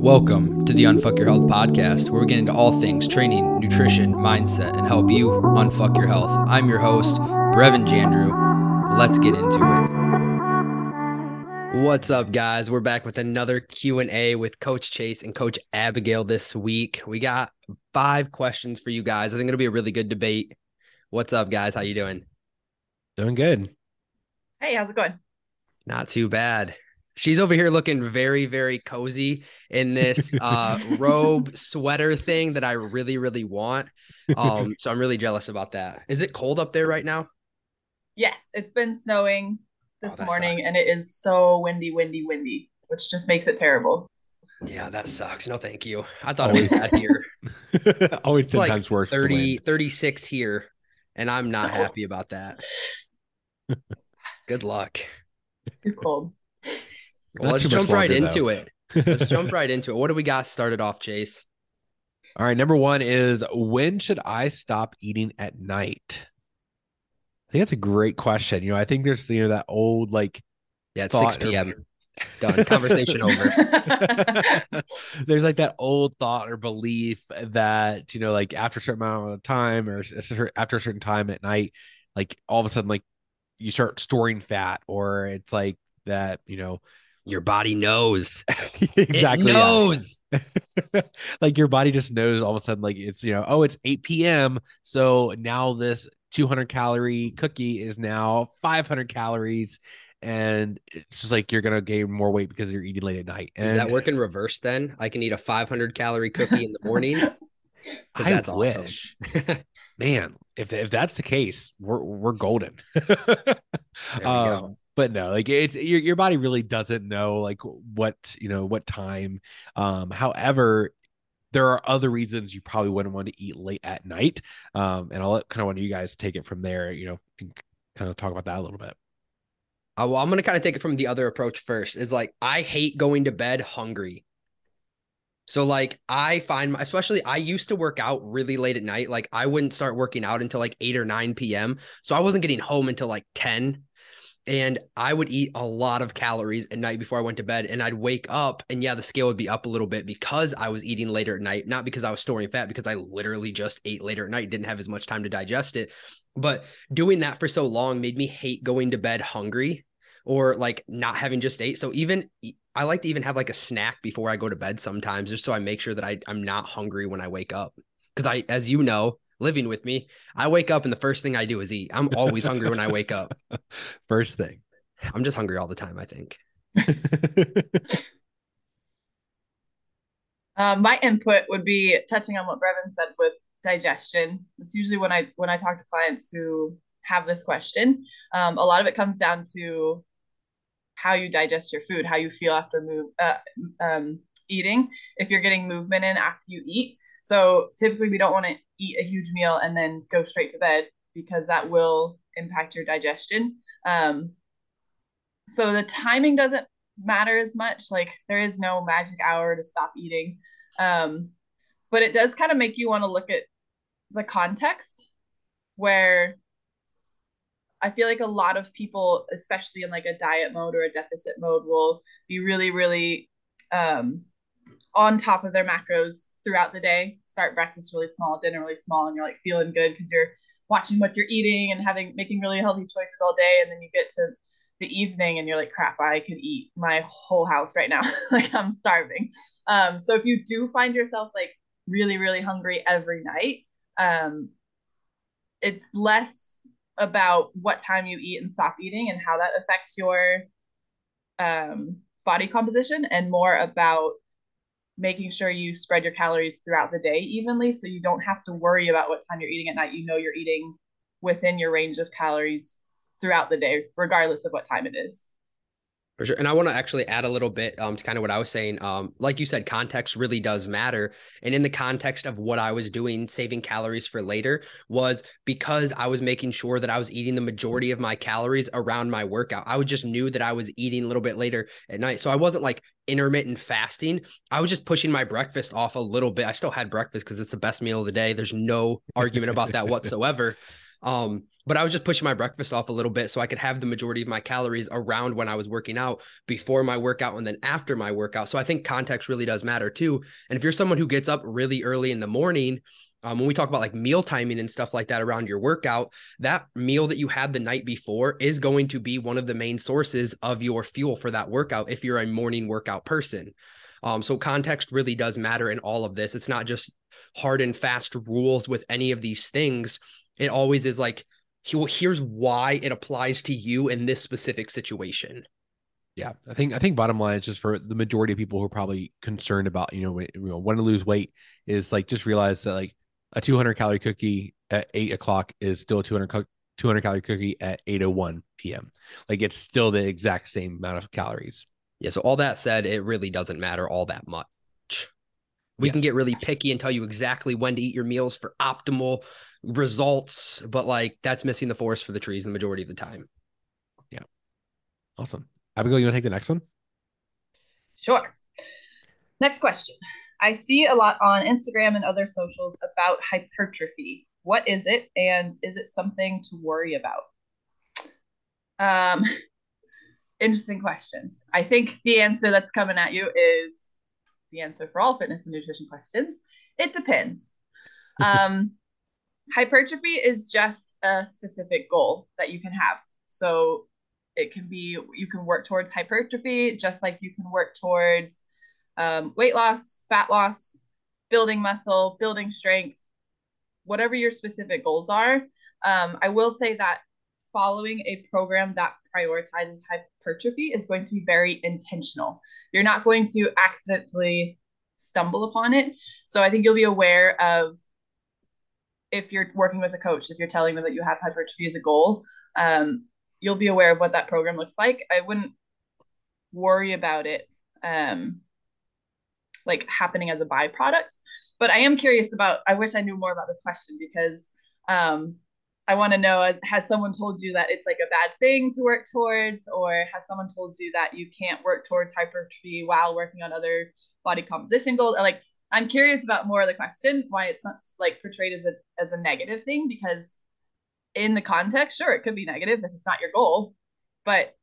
Welcome to the Unfuck Your Health podcast, where we get into all things training, nutrition, mindset, and help you unfuck your health. I'm your host, Brevin Jandreau. Let's get into it. What's up, guys? We're back with another Q&A with Coach Chase and Coach Abigail this week. We got five questions for you guys. I think it'll be a really good debate. What's up, guys? How you doing? Doing good. Hey, how's it going? Not too bad. She's over here looking very, very cozy in this uh, robe sweater thing that I really, really want. Um, so I'm really jealous about that. Is it cold up there right now? Yes, it's been snowing this Oh, morning sucks. and it is so windy, windy, windy, which just makes it terrible. Yeah, that sucks. No, thank you. I thought it was Always. bad here. Always It's ten like times worse. with 30, 36 here, and I'm not Oh. happy about that. Good luck. Too cold. Well, let's jump right longer, into though. it. Let's jump right into it. What do we got started off, Chase? All right. Number one is when should I stop eating at night? I think that's a great question. You know, I think there's you know that old like Yeah, it's 6 thought or- p.m. Done. Conversation over. there's like that old thought or belief that you know like after a certain amount of time or s- a cer- after a certain time at night like all of a sudden like you start storing fat or it's like that you know Your body knows. exactly It knows. like your body just knows all of a sudden like it's you know oh it's 8 p.m so now this 200 calorie cookie is now 500 calories and it's just like you're gonna gain more weight because you're eating late at night Does and that work in reverse then? I can eat a 500 calorie cookie in the morning I that's awesome. wish. man if, if that's the case we're we're golden Um, go. But no like it's your, your body really doesn't know like what you know what time um however there are other reasons you probably wouldn't want to eat late at night um and i'll let kind of one of you guys take it from there you know and kind of talk about that a little bit Uh, well, I'm gonna kind of take it from the other approach first. Is like I hate going to bed hungry. So like I find, my, especially I used to work out really late at night. Like I wouldn't start working out until like eight or nine p.m. So I wasn't getting home until like ten, and I would eat a lot of calories at night before I went to bed. And I'd wake up, and yeah, the scale would be up a little bit because I was eating later at night, not because I was storing fat, because I literally just ate later at night, didn't have as much time to digest it. But doing that for so long made me hate going to bed hungry or like not having just ate. So even I like to even have like a snack before I go to bed sometimes, just so I make sure that I, I'm not hungry when I wake up. Cause I, as you know, living with me, I wake up and the first thing I do is eat. I'm always hungry when I wake up. first thing I'm just hungry all the time, I think. Um, my input would be touching on what Brevin said with digestion. It's usually when I when I talk to clients who have this question. Um, a lot of it comes down to how you digest your food, how you feel after move uh, um, eating. If you're getting movement in after you eat, so typically we don't want to eat a huge meal and then go straight to bed because that will impact your digestion. Um, so the timing doesn't matter as much. Like there is no magic hour to stop eating. Um, but it does kind of make you want to look at the context where I feel like a lot of people, especially in like a diet mode or a deficit mode, will be really, really um, on top of their macros throughout the day. Start breakfast really small, dinner really small, and you're like feeling good because you're watching what you're eating and having making really healthy choices all day. And then you get to the evening and you're like, crap, I could eat my whole house right now. like I'm starving. Um, so if you do find yourself like really, really hungry every night, um, it's less about what time you eat and stop eating and how that affects your um, body composition and more about making sure you spread your calories throughout the day evenly so you don't have to worry about what time you're eating at night. You know you're eating within your range of calories throughout the day regardless of what time it is For sure. And I want to actually add a little bit um, to kind of what I was saying. Um, like you said, context really does matter. And in the context of what I was doing, saving calories for later, was because I was making sure that I was eating the majority of my calories around my workout. I just knew that I was eating a little bit later at night. So I wasn't like intermittent fasting. I was just pushing my breakfast off a little bit. I still had breakfast because it's the best meal of the day. There's no argument about that whatsoever. Um, but I was just pushing my breakfast off a little bit so I could have the majority of my calories around when I was working out before my workout and then after my workout. So I think context really does matter too. And if you're someone who gets up really early in the morning, um, when we talk about like meal timing and stuff like that around your workout, that meal that you had the night before is going to be one of the main sources of your fuel for that workout if you're a morning workout person. Um, so context really does matter in all of this. It's not just hard and fast rules with any of these things. It always is like, here's why it applies to you in this specific situation. Yeah, I think I think bottom line is just for the majority of people who are probably concerned about you know, you know want to lose weight is like just realize that like a 200 calorie cookie at eight o'clock is still a 200 200 calorie cookie at 8:01 p.m. Like it's still the exact same amount of calories. Yeah. So all that said, it really doesn't matter all that much. We yes. can get really picky and tell you exactly when to eat your meals for optimal results, but like that's missing the forest for the trees the majority of the time. Yeah. Awesome. Abigail, you want to take the next one? Sure. Next question. I see a lot on Instagram and other socials about hypertrophy. What is it, and is it something to worry about? Um, interesting question. I think the answer that's coming at you is the answer for all fitness and nutrition questions. It depends. um, hypertrophy is just a specific goal that you can have. So it can be you can work towards hypertrophy just like you can work towards um, weight loss, fat loss, building muscle, building strength, whatever your specific goals are. Um, I will say that following a program that prioritizes hypertrophy is going to be very intentional. You're not going to accidentally stumble upon it. So I think you'll be aware of if you're working with a coach, if you're telling them that you have hypertrophy as a goal, um, you'll be aware of what that program looks like. I wouldn't worry about it um, like happening as a byproduct. But I am curious about. I wish I knew more about this question because um, I want to know: has someone told you that it's like a bad thing to work towards, or has someone told you that you can't work towards hypertrophy while working on other body composition goals? Like, I'm curious about more of the question, why it's not like portrayed as a as a negative thing, because in the context, sure, it could be negative if it's not your goal, but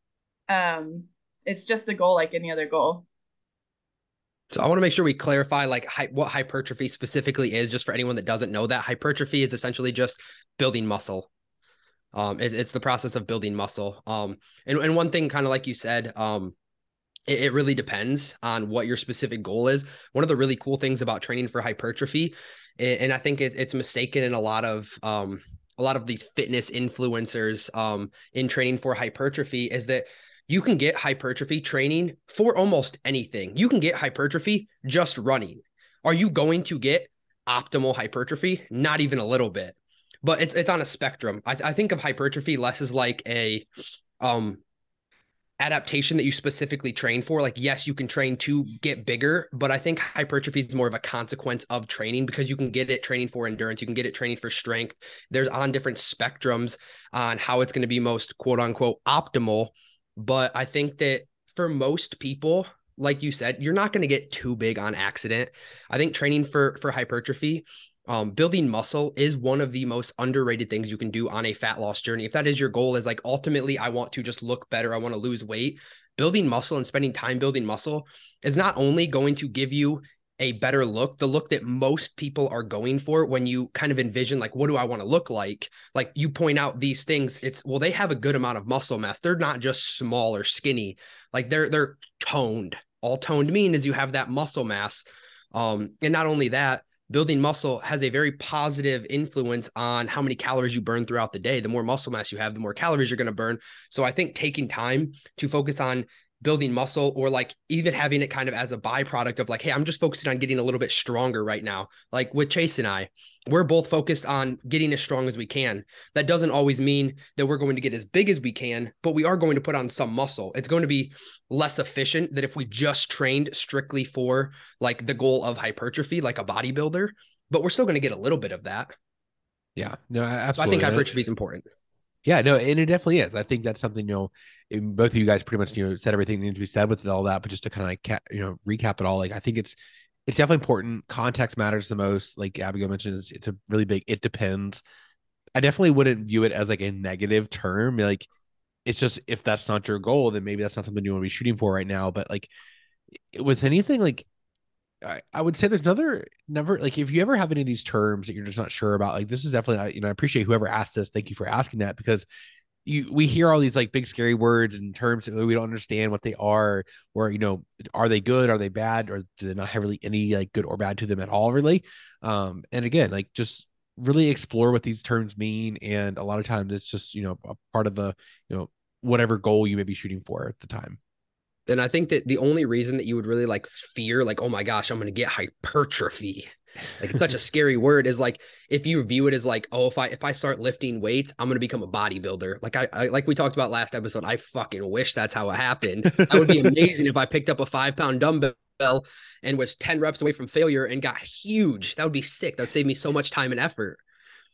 um, it's just a goal like any other goal. So I want to make sure we clarify like hi- what hypertrophy specifically is, just for anyone that doesn't know that hypertrophy is essentially just building muscle. Um, it, it's the process of building muscle. Um, and and one thing, kind of like you said, um, it, it really depends on what your specific goal is. One of the really cool things about training for hypertrophy, and, and I think it, it's mistaken in a lot of um a lot of these fitness influencers um in training for hypertrophy, is that you can get hypertrophy training for almost anything. You can get hypertrophy just running. Are you going to get optimal hypertrophy? Not even a little bit. But it's it's on a spectrum. I, I think of hypertrophy less as like a um adaptation that you specifically train for. Like, yes, you can train to get bigger, but I think hypertrophy is more of a consequence of training because you can get it training for endurance, you can get it training for strength. There's on different spectrums on how it's going to be most quote unquote optimal but I think that for most people, like you said, you're not going to get too big on accident. I think training for for hypertrophy, um, building muscle is one of the most underrated things you can do on a fat loss journey. If that is your goal, is like ultimately I want to just look better, I want to lose weight. Building muscle and spending time building muscle is not only going to give you a better look, the look that most people are going for when you kind of envision, like, what do I want to look like? Like you point out these things, it's well, they have a good amount of muscle mass. They're not just small or skinny, like they're they're toned. All toned mean is you have that muscle mass. Um, and not only that, building muscle has a very positive influence on how many calories you burn throughout the day. The more muscle mass you have, the more calories you're going to burn. So I think taking time to focus on building muscle or like even having it kind of as a byproduct of like hey i'm just focusing on getting a little bit stronger right now. Like with chase and i we're both focused on getting as strong as we can. That doesn't always mean that we're going to get as big as we can but we are going to put on some muscle. It's going to be less efficient than if we just trained strictly for like the goal of hypertrophy like a bodybuilder but we're still going to get a little bit of that. Yeah. No absolutely. so i think hypertrophy is important yeah, no, and it definitely is. I think that's something you know. Both of you guys pretty much you know said everything that needs to be said with all that, but just to kind of like ca- you know recap it all, like I think it's it's definitely important. Context matters the most. Like Abigail mentioned, it's, it's a really big. It depends I definitely wouldn't view it as like a negative term. Like it's just if that's not your goal, then maybe that's not something you want to be shooting for right now. But like with anything, like I, would say there's another never like if you ever have any of these terms that you're just not sure about, like this is definitely you know I appreciate whoever asked this. Thank you for asking that because you we hear all these like big scary words and terms that we don't understand what they are or you know are they good? Are they bad? Or do they not have really any like good or bad to them at all really? Um and again like just really explore what these terms mean. And a lot of times it's just you know a part of the you know whatever goal you may be shooting for at the time and i think that the only reason that you would really like fear like oh my gosh i'm going to get hypertrophy like it's such a scary word is like if you view it as like oh if i if i start lifting weights i'm gonna become a bodybuilder like I, I like we talked about last episode i fucking wish that's how it happened. That would be amazing if i picked up a five pound dumbbell and was 10 reps away from failure and got huge. That would be sick. That would save me so much time and effort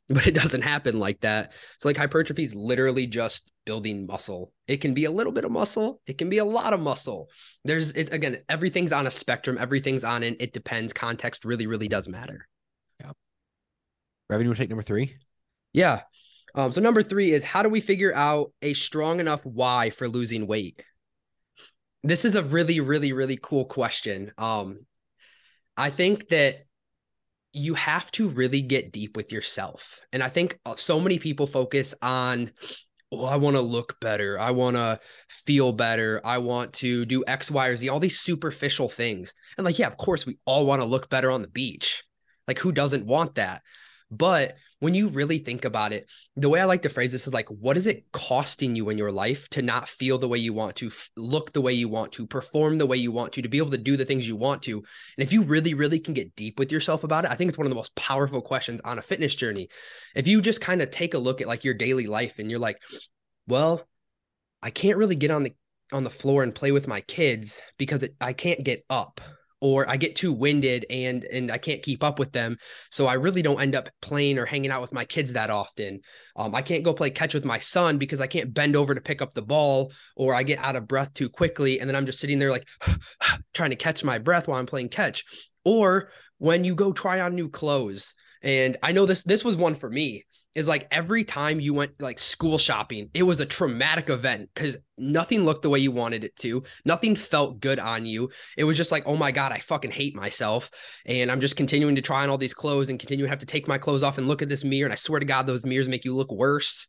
but it doesn't happen like that so like hypertrophy is literally just building muscle. It can be a little bit of muscle, it can be a lot of muscle. There's it's again, everything's on a spectrum, everything's on it. It depends. Context really, really does matter. Yeah. Revenue will take number three. Yeah. Um, so number three is how do we figure out a strong enough why for losing weight? This is a really, really, really cool question. Um, I think that you have to really get deep with yourself. And I think uh, so many people focus on oh, I want to look better. I want to feel better. I want to do X, Y, or Z, all these superficial things. And like, yeah, of course, we all want to look better on the beach. Like, who doesn't want that? But when you really think about it, the way I like to phrase this is like, what is it costing you in your life to not feel the way you want to, look the way you want to, perform the way you want to, to be able to do the things you want to? And if you really, really can get deep with yourself about it, I think it's one of the most powerful questions on a fitness journey. If you just kind of take a look at like your daily life and you're like, well, I can't really get on the on the floor and play with my kids because it, I can't get up or I get too winded and and I can't keep up with them. So I really don't end up playing or hanging out with my kids that often. Um, I can't go play catch with my son because I can't bend over to pick up the ball or I get out of breath too quickly and then I'm just sitting there like trying to catch my breath while I'm playing catch. Or when you go try on new clothes and I know this this was one for me is like every time you went like school shopping, it was a traumatic event because nothing looked the way you wanted it to. Nothing felt good on you. It was just like, oh my God, I fucking hate myself. And I'm just continuing to try on all these clothes and continue to have to take my clothes off and look at this mirror. And I swear to God, those mirrors make you look worse.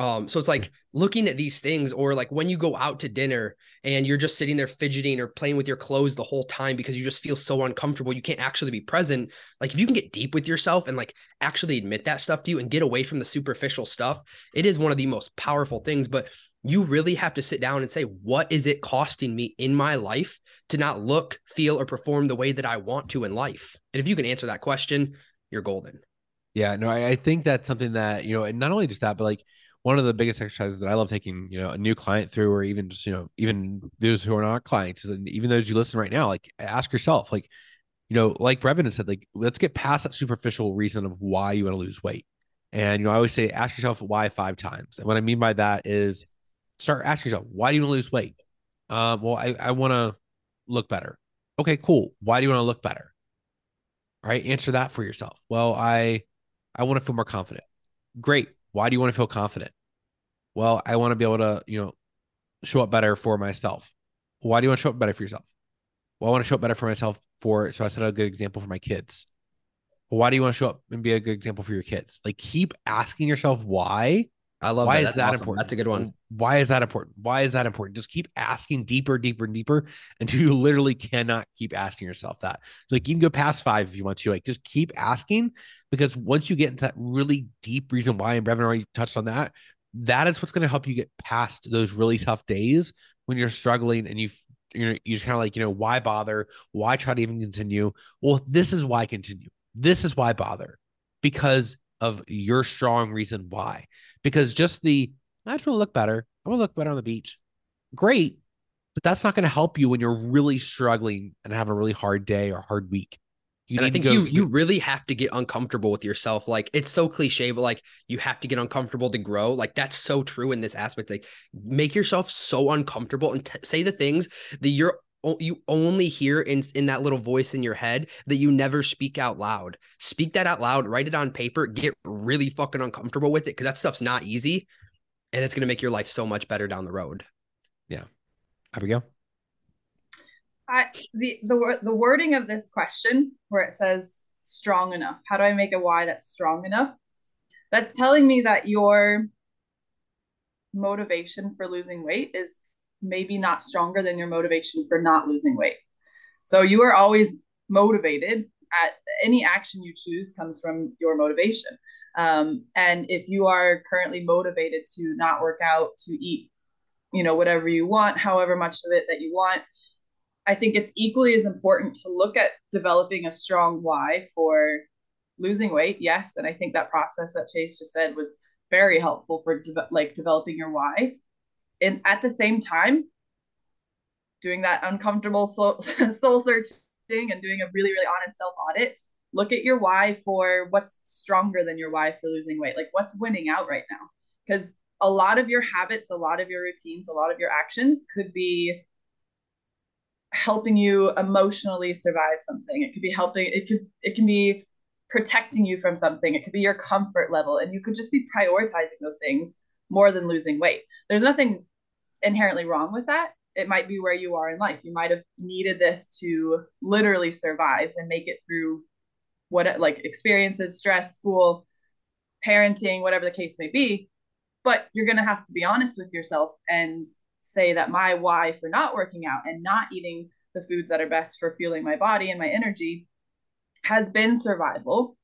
Um, so it's like looking at these things, or like when you go out to dinner and you're just sitting there fidgeting or playing with your clothes the whole time because you just feel so uncomfortable, you can't actually be present. Like if you can get deep with yourself and like actually admit that stuff to you and get away from the superficial stuff, it is one of the most powerful things. But you really have to sit down and say, what is it costing me in my life to not look, feel, or perform the way that I want to in life? And if you can answer that question, you're golden. Yeah, no, I, I think that's something that, you know, and not only just that, but like one of the biggest exercises that I love taking, you know, a new client through, or even just, you know, even those who are not clients, is, even those you listen right now, like ask yourself, like, you know, like Brevin said, like, let's get past that superficial reason of why you want to lose weight. And, you know, I always say, ask yourself why five times. And what I mean by that is start asking yourself, why do you want to lose weight? Um, well, I, I want to look better. Okay, cool. Why do you want to look better? All right. Answer that for yourself. Well, I, I want to feel more confident. Great. Why do you want to feel confident? Well, I want to be able to, you know, show up better for myself. Why do you want to show up better for yourself? Well, I want to show up better for myself for so I set a good example for my kids. Well, why do you want to show up and be a good example for your kids? Like keep asking yourself why. I love why that. is that awesome. important? That's a good one. Why is that important? Why is that important? Just keep asking deeper, deeper, and deeper until you literally cannot keep asking yourself that. So like you can go past five if you want to. Like just keep asking because once you get into that really deep reason why, and Brevin already touched on that, that is what's going to help you get past those really tough days when you're struggling and you you're you kind of like you know why bother why try to even continue well this is why continue this is why bother because of your strong reason why because just the i just want to look better i want to look better on the beach great but that's not going to help you when you're really struggling and have a really hard day or hard week you and I think go, you you really have to get uncomfortable with yourself. Like it's so cliche, but like you have to get uncomfortable to grow. Like that's so true in this aspect. Like make yourself so uncomfortable and t- say the things that you're you only hear in in that little voice in your head that you never speak out loud. Speak that out loud, write it on paper, get really fucking uncomfortable with it because that stuff's not easy and it's going to make your life so much better down the road. Yeah. Abigail? I the the the wording of this question where it says strong enough. How do I make a why that's strong enough? That's telling me that your motivation for losing weight is maybe not stronger than your motivation for not losing weight. So you are always motivated at any action you choose comes from your motivation. Um, and if you are currently motivated to not work out, to eat, you know, whatever you want, however much of it that you want, I think it's equally as important to look at developing a strong why for losing weight. Yes, and I think that process that Chase just said was very helpful for de- like developing your why. And at the same time, doing that uncomfortable soul, soul searching and doing a really really honest self audit look at your why for what's stronger than your why for losing weight. Like what's winning out right now? Because a lot of your habits a lot of your routines a lot of your actions could be helping you emotionally survive something. It could be helping it could it can be protecting you from something. It could be your comfort level. And you could just be prioritizing those things more than losing weight. There's nothing inherently wrong with that it might be where you are in life you might have needed this to literally survive and make it through what like experiences, stress, school, parenting, whatever the case may be. But you're going to have to be honest with yourself and say that my why for not working out and not eating the foods that are best for fueling my body and my energy has been survival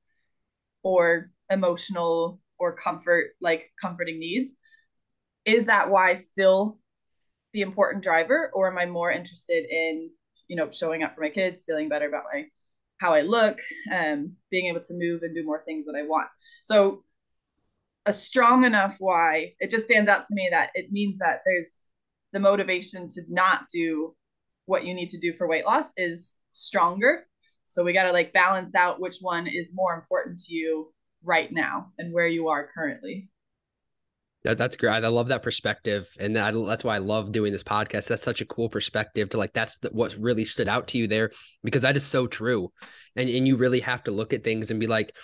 or emotional or comfort, like comforting needs. Is that why still the important driver, or am I more interested in, you know, showing up for my kids, feeling better about my how I look, um, being able to move and do more things that I want. So a strong enough why it just stands out to me that it means that there's the motivation to not do what you need to do for weight loss is stronger. So we got to like balance out which one is more important to you right now and where you are currently. That, that's great. I love that perspective, and that, that's why I love doing this podcast. That's such a cool perspective to like. That's the, what really stood out to you there, because that is so true, and and you really have to look at things and be like,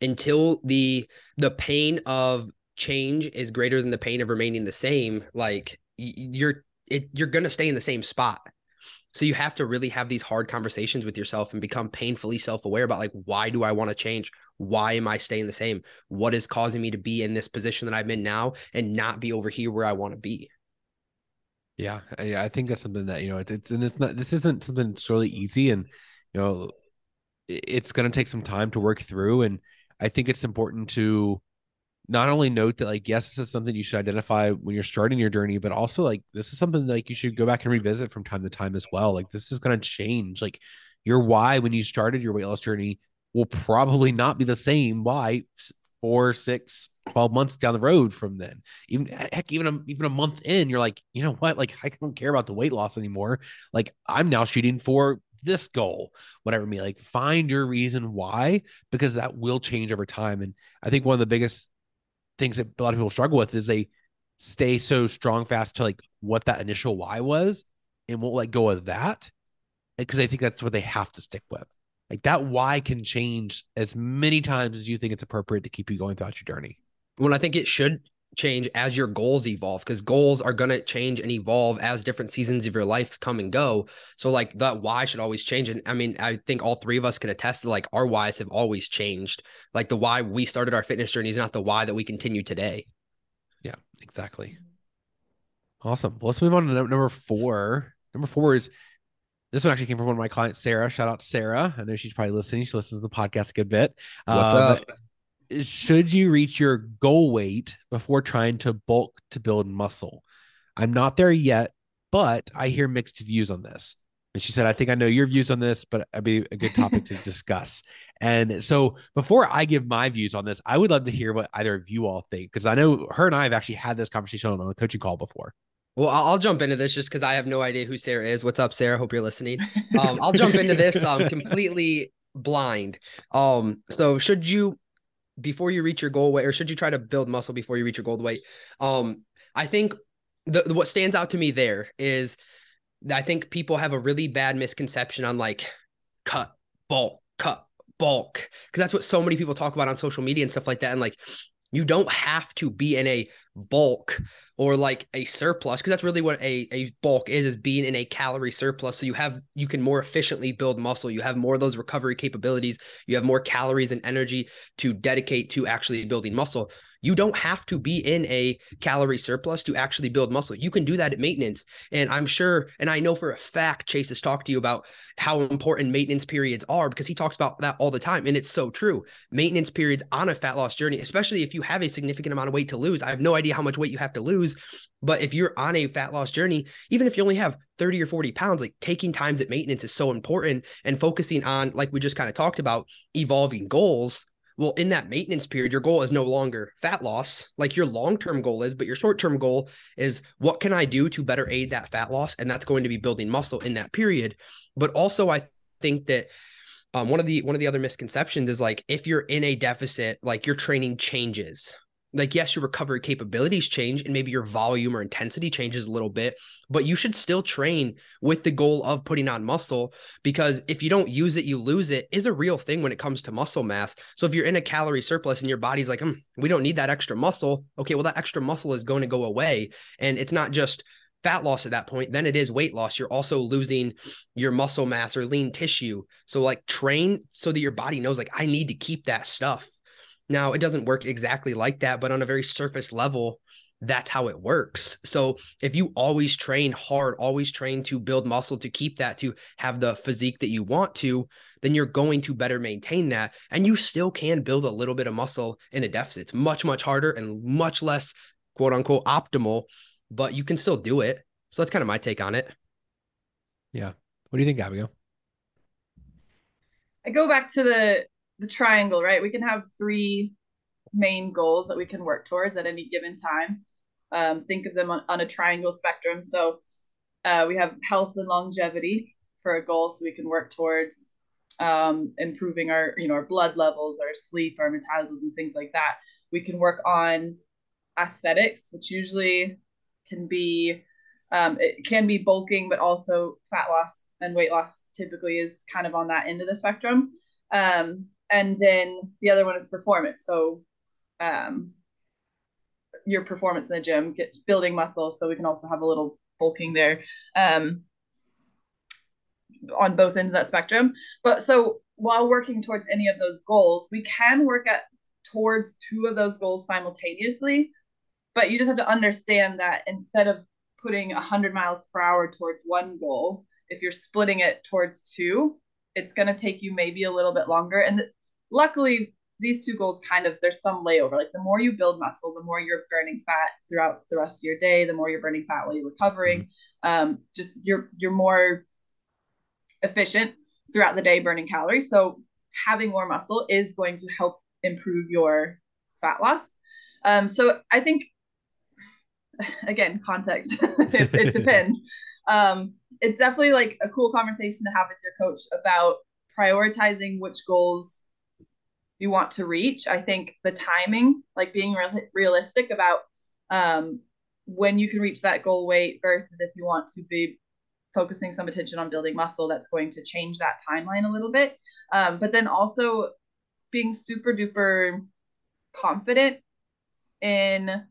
until the the pain of change is greater than the pain of remaining the same. Like you're it, you're gonna stay in the same spot. So you have to really have these hard conversations with yourself and become painfully self-aware about like why do I want to change? Why am I staying the same? What is causing me to be in this position that I'm in now and not be over here where I want to be? Yeah, yeah, I think that's something that you know it's and it's not this isn't something that's really easy and you know it's going to take some time to work through and I think it's important to not only note that like yes this is something you should identify when you're starting your journey but also like this is something like you should go back and revisit from time to time as well like this is going to change like your why when you started your weight loss journey will probably not be the same why four six 12 months down the road from then. Even heck even a, even a month in you're like you know what? Like i don't care about the weight loss anymore. Like i'm now shooting for this goal whatever me like find your reason why because that will change over time. And i think one of the biggest things that a lot of people struggle with is they stay so strong fast to like what that initial why was and won't let go of that because they think that's what they have to stick with. Like that why can change as many times as you think it's appropriate to keep you going throughout your journey. When I think it should change as your goals evolve because goals are going to change and evolve as different seasons of your life come and go. So like that why should always change. And i mean i think all three of us can attest to like our whys have always changed. Like the why we started our fitness journey is not the why that we continue today. Yeah exactly. Awesome. Well, let's move on to number four. Number four is this one actually came from one of my clients, Sarah. Shout out to Sarah. I know she's probably listening. She listens to the podcast a good bit. What's um, up? should you reach your goal weight before trying to bulk to build muscle? I'm not there yet, but I hear mixed views on this. And she said, I think I know your views on this, but it'd be a good topic to discuss. And so before I give my views on this, I would love to hear what either of you all think, because I know her and I have actually had this conversation on a coaching call before. Well, I'll jump into this just because I have no idea who Sarah is. What's up, Sarah? Hope you're listening. Um, I'll jump into this um, completely blind. Um, so should you before you reach your goal weight, or should you try to build muscle before you reach your goal weight? Um, I think the, what stands out to me there is I think people have a really bad misconception on like cut, bulk, cut, bulk, because that's what so many people talk about on social media and stuff like that. And like, you don't have to be in a bulk or like a surplus because that's really what a, a bulk is is being in a calorie surplus. So you have you can more efficiently build muscle. You have more of those recovery capabilities. You have more calories and energy to dedicate to actually building muscle you don't have to be in a calorie surplus to actually build muscle. You can do that at maintenance. And I'm sure, and I know for a fact, Chase has talked to you about how important maintenance periods are because he talks about that all the time. And it's so true. Maintenance periods on a fat loss journey, especially if you have a significant amount of weight to lose. I have no idea how much weight you have to lose, but if you're on a fat loss journey, even if you only have 30 or 40 pounds, like taking times at maintenance is so important and focusing on, like we just kind of talked about, evolving goals well, in that maintenance period, your goal is no longer fat loss, like your long term goal is, but your short term goal is what can I do to better aid that fat loss? And that's going to be building muscle in that period. But also, I think that um, one of the one of the other misconceptions is like if you're in a deficit, like your training changes like yes your recovery capabilities change and maybe your volume or intensity changes a little bit but you should still train with the goal of putting on muscle because if you don't use it you lose it is a real thing when it comes to muscle mass. So if you're in a calorie surplus and your body's like hmm, we don't need that extra muscle okay well that extra muscle is going to go away and it's not just fat loss at that point then it is weight loss. You're also losing your muscle mass or lean tissue. So like train so that your body knows like i need to keep that stuff now, it doesn't work exactly like that, but on a very surface level, that's how it works. So if you always train hard, always train to build muscle to keep that to have the physique that you want to, then you're going to better maintain that. And you still can build a little bit of muscle in a deficit. It's much, much harder and much less quote unquote optimal, but you can still do it. So that's kind of my take on it. Yeah. What do you think, Abigail? I go back to the the triangle, right? We can have three main goals that we can work towards at any given time. Um, think of them on, on, a triangle spectrum. So uh, we have health and longevity for a goal, so we can work towards um, improving our, you know, our blood levels, our sleep, our metabolism, and things like that. We can work on aesthetics, which usually can be um, it can be bulking, but also fat loss and weight loss typically is kind of on that end of the spectrum. Um, and then the other one is performance. So, um, your performance in the gym, get building muscle. So we can also have a little bulking there, um, on both ends of that spectrum. But so while working towards any of those goals, we can work at towards two of those goals simultaneously. But you just have to understand that instead of putting 100 miles per hour towards one goal, if you're splitting it towards two, it's going to take you maybe a little bit longer. And luckily these two goals kind of there's some layover. Like the more you build muscle the more you're burning fat throughout the rest of your day the more you're burning fat while you're recovering. Um, just you're you're more efficient throughout the day burning calories. So having more muscle is going to help improve your fat loss. Um, so i think again context it, it depends. Um, it's definitely like a cool conversation to have with your coach about prioritizing which goals you want to reach. I think the timing, like being re- realistic about um, when you can reach that goal weight versus if you want to be focusing some attention on building muscle, that's going to change that timeline a little bit. Um, but then also being super duper confident in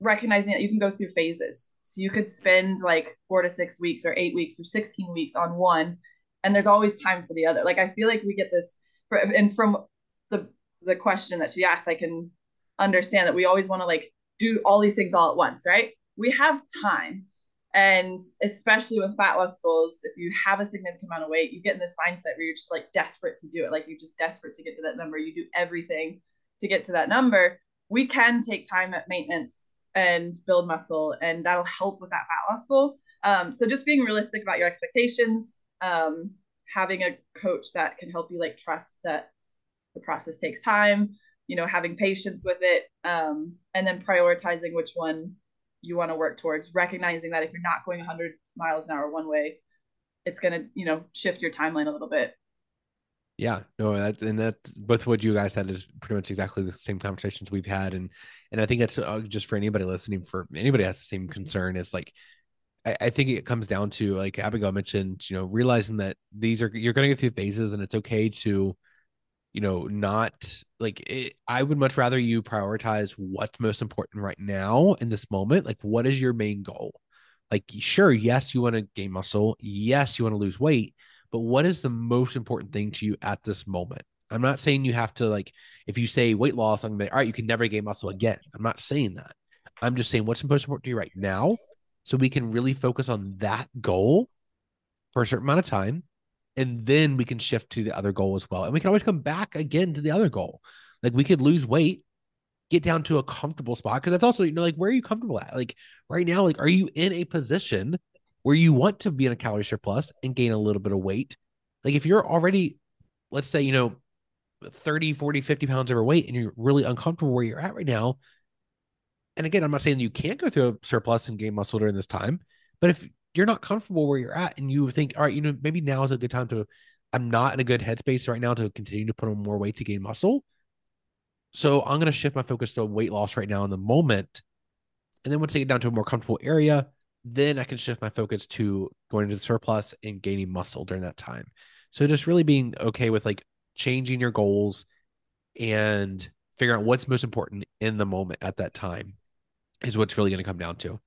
recognizing that you can go through phases. So you could spend like four to six weeks or eight weeks or 16 weeks on one and there's always time for the other. Like I feel like we get this, and from the the question that she asked, I can understand that we always want to like do all these things all at once, right? We have time, and especially with fat loss goals, if you have a significant amount of weight, you get in this mindset where you're just like desperate to do it, like you're just desperate to get to that number. You do everything to get to that number. We can take time at maintenance and build muscle, and that'll help with that fat loss goal. Um, so just being realistic about your expectations, um, having a coach that can help you like trust that the process takes time you know having patience with it um, and then prioritizing which one you want to work towards recognizing that if you're not going 100 miles an hour one way it's going to you know shift your timeline a little bit. Yeah no that and that both what you guys said is pretty much exactly the same conversations we've had and and i think that's uh, just for anybody listening for anybody has the same concern is like I, I think it comes down to like Abigail mentioned, you know, realizing that these are you're going to go through phases, and it's okay to, you know, not like it, I would much rather you prioritize what's most important right now in this moment. Like, what is your main goal? Like, sure, yes, you want to gain muscle, yes, you want to lose weight, but what is the most important thing to you at this moment? I'm not saying you have to like if you say weight loss, I'm to be all right, you can never gain muscle again. I'm not saying that. I'm just saying what's most important to you right now so we can really focus on that goal for a certain amount of time. And then we can shift to the other goal as well. And we can always come back again to the other goal. Like we could lose weight, get down to a comfortable spot. Cause that's also, you know, like where are you comfortable at? Like right now, like are you in a position where you want to be in a calorie surplus and gain a little bit of weight? Like if you're already, let's say, you know, 30, 40, 50 pounds overweight and you're really uncomfortable where you're at right now, and again, I'm not saying you can't go through a surplus and gain muscle during this time, but if you're not comfortable where you're at and you think, all right, you know, maybe now is a good time to, I'm not in a good headspace right now to continue to put on more weight to gain muscle. So I'm going to shift my focus to weight loss right now in the moment. And then once I get down to a more comfortable area, then I can shift my focus to going into the surplus and gaining muscle during that time. So just really being okay with like changing your goals and figuring out what's most important in the moment at that time is what's really going to come down to.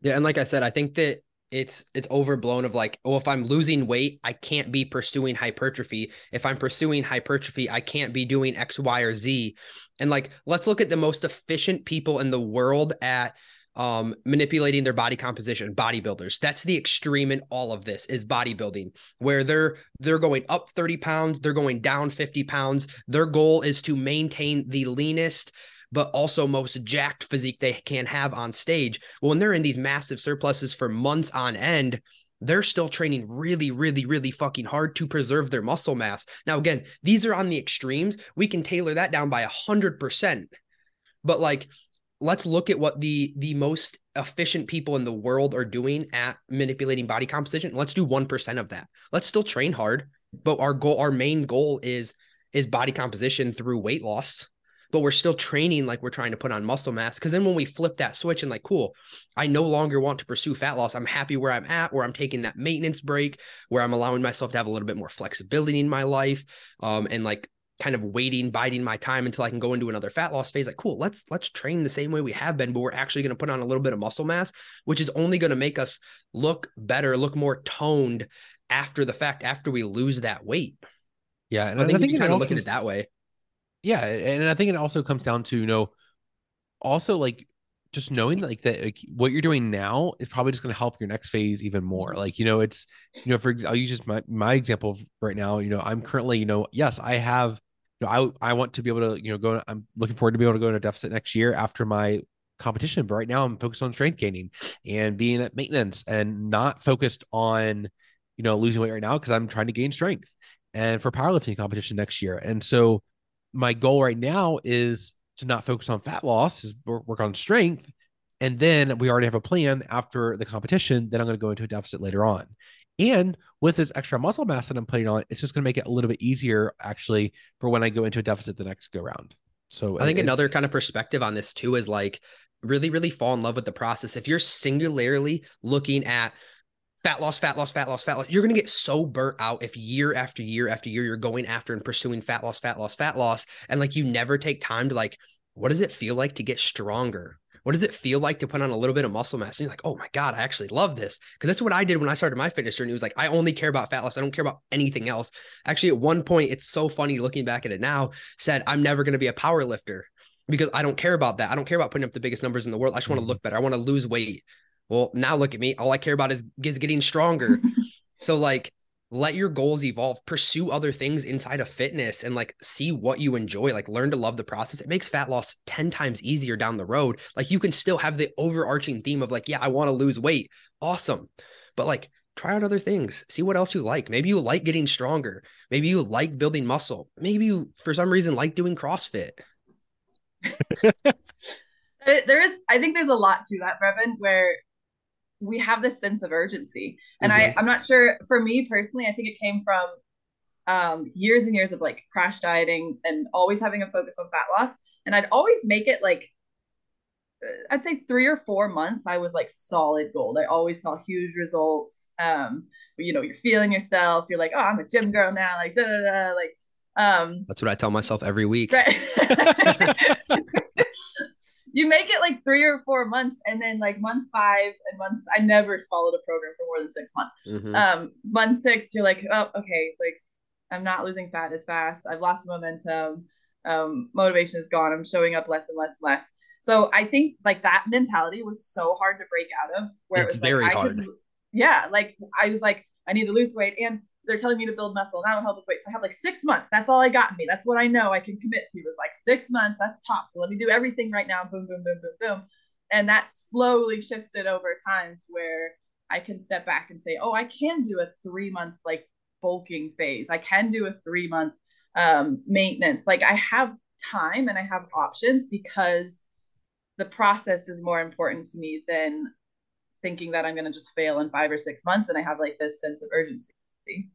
Yeah, and like I said, I think that it's it's overblown of like, oh, if I'm losing weight, I can't be pursuing hypertrophy. If I'm pursuing hypertrophy, I can't be doing X, Y, or Z. And like, let's look at the most efficient people in the world at um, manipulating their body composition bodybuilders that's the extreme in all of this is bodybuilding where they're they're going up 30 pounds they're going down 50 pounds their goal is to maintain the leanest but also most jacked physique they can have on stage. Well, when they're in these massive surpluses for months on end, they're still training really, really, really fucking hard to preserve their muscle mass. Now, again, these are on the extremes. We can tailor that down by a hundred percent. But like, let's look at what the the most efficient people in the world are doing at manipulating body composition. Let's do one percent of that. Let's still train hard, but our goal, our main goal is is body composition through weight loss but we're still training like we're trying to put on muscle mass. Because then when we flip that switch and like, cool, I no longer want to pursue fat loss. I'm happy where I'm at, where I'm taking that maintenance break, where I'm allowing myself to have a little bit more flexibility in my life, um, and like kind of waiting, biding my time until I can go into another fat loss phase. Like, cool, let's let's train the same way we have been, but we're actually going to put on a little bit of muscle mass, which is only going to make us look better, look more toned after the fact, after we lose that weight. Yeah, and I think, I think you kind of look at it that way yeah and i think it also comes down to you know also like just knowing like that like, what you're doing now is probably just going to help your next phase even more. Like you know it's you know for i'll use just my, my example right now you know i'm currently you know yes i have you know i i want to be able to you know go i'm looking forward to be able to go into deficit next year after my competition but right now i'm focused on strength gaining and being at maintenance and not focused on you know losing weight right now because i'm trying to gain strength and for powerlifting competition next year. And so my goal right now is to not focus on fat loss, is work on strength. And then we already have a plan after the competition. Then I'm going to go into a deficit later on. And with this extra muscle mass that I'm putting on, it's just going to make it a little bit easier actually for when I go into a deficit the next go round. So I think another kind of perspective on this too is like really, really fall in love with the process. If you're singularly looking at fat loss, fat loss, fat loss, fat loss. You're going to get so burnt out if year after year after year you're going after and pursuing fat loss, fat loss, fat loss. And like you never take time to like, what does it feel like to get stronger? What does it feel like to put on a little bit of muscle mass? And you're like, oh my God, I actually love this. Cause that's what I did when I started my fitness journey. It was like, I only care about fat loss. I don't care about anything else. Actually, at one point, it's so funny looking back at it now, said, I'm never going to be a power lifter because I don't care about that. I don't care about putting up the biggest numbers in the world. I just want to mm-hmm. look better. I want to lose weight. Well, now look at me. All I care about is, is getting stronger. so like let your goals evolve, pursue other things inside of fitness and like see what you enjoy, like learn to love the process. It makes fat loss 10 times easier down the road. Like you can still have the overarching theme of like, yeah, I want to lose weight. Awesome. But like try out other things. See what else you like. Maybe you like getting stronger. Maybe you like building muscle. Maybe you for some reason like doing CrossFit. there is I think there's a lot to that, Brevin, where we have this sense of urgency. And mm-hmm. I, I'm not sure for me personally, I think it came from um, years and years of like crash dieting and always having a focus on fat loss. And I'd always make it like I'd say three or four months, I was like solid gold. I always saw huge results. Um, you know, you're feeling yourself. You're like, oh, I'm a gym girl now. Like, da da da. Like, um, that's what I tell myself every week. Right. you make it like three or four months, and then like month five and months, I never followed a program for more than six months. Mm-hmm. Um, month six, you're like, oh, okay, like I'm not losing fat as fast. I've lost momentum. Um, motivation is gone. I'm showing up less and less and less. So I think like that mentality was so hard to break out of. Where it's it was very like, hard. Could, yeah, like I was like, I need to lose weight, and they're telling me to build muscle. And that will help with weight. So I have like six months. That's all I got in me. That's what I know I can commit to. Was like six months. That's top. So let me do everything right now. Boom, boom, boom, boom, boom. And that slowly shifted over time to where I can step back and say, oh, I can do a three month like bulking phase. I can do a three month um, maintenance. Like I have time and I have options because the process is more important to me than thinking that I'm going to just fail in five or six months. And I have like this sense of urgency.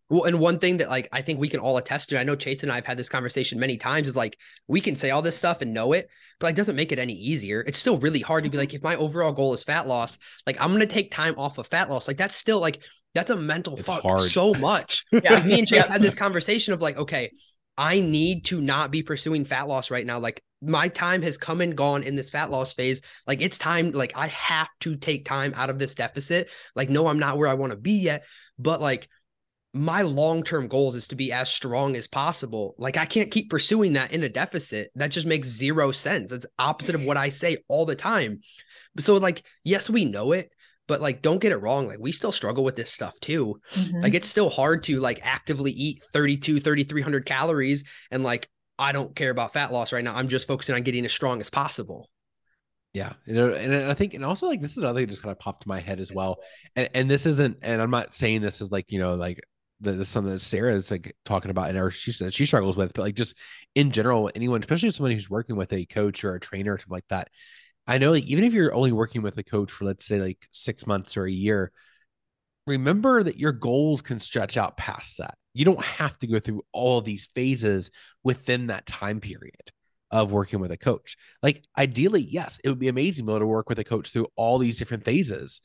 Well, and one thing that like I think we can all attest to, I know Chase and I have had this conversation many times, is like we can say all this stuff and know it, but like doesn't make it any easier. It's still really hard to be mm-hmm. like, if my overall goal is fat loss, like I'm gonna take time off of fat loss. Like that's still like that's a mental it's fuck hard. so much. yeah. Like me and Chase yeah. had this conversation of like, okay, I need to not be pursuing fat loss right now. Like my time has come and gone in this fat loss phase. Like it's time, like I have to take time out of this deficit. Like, no, I'm not where I want to be yet, but like my long-term goals is to be as strong as possible. Like I can't keep pursuing that in a deficit. That just makes zero sense. It's opposite of what I say all the time. So like, yes, we know it, but like don't get it wrong like we still struggle with this stuff too mm-hmm. like it's still hard to like actively eat 32 3300 calories and like i don't care about fat loss right now i'm just focusing on getting as strong as possible yeah you know and i think and also like this is another thing that just kind of popped in my head as well and, and this isn't and i'm not saying this is like you know like the something that Sarah is like talking about and or she said she struggles with, but like just in general, anyone, especially somebody who's working with a coach or a trainer or something like that, I know like even if you're only working with a coach for let's say like six months or a year, remember that your goals can stretch out past that. You don't have to go through all these phases within that time period of working with a coach. Like ideally, yes, it would be amazing to work with a coach through all these different phases.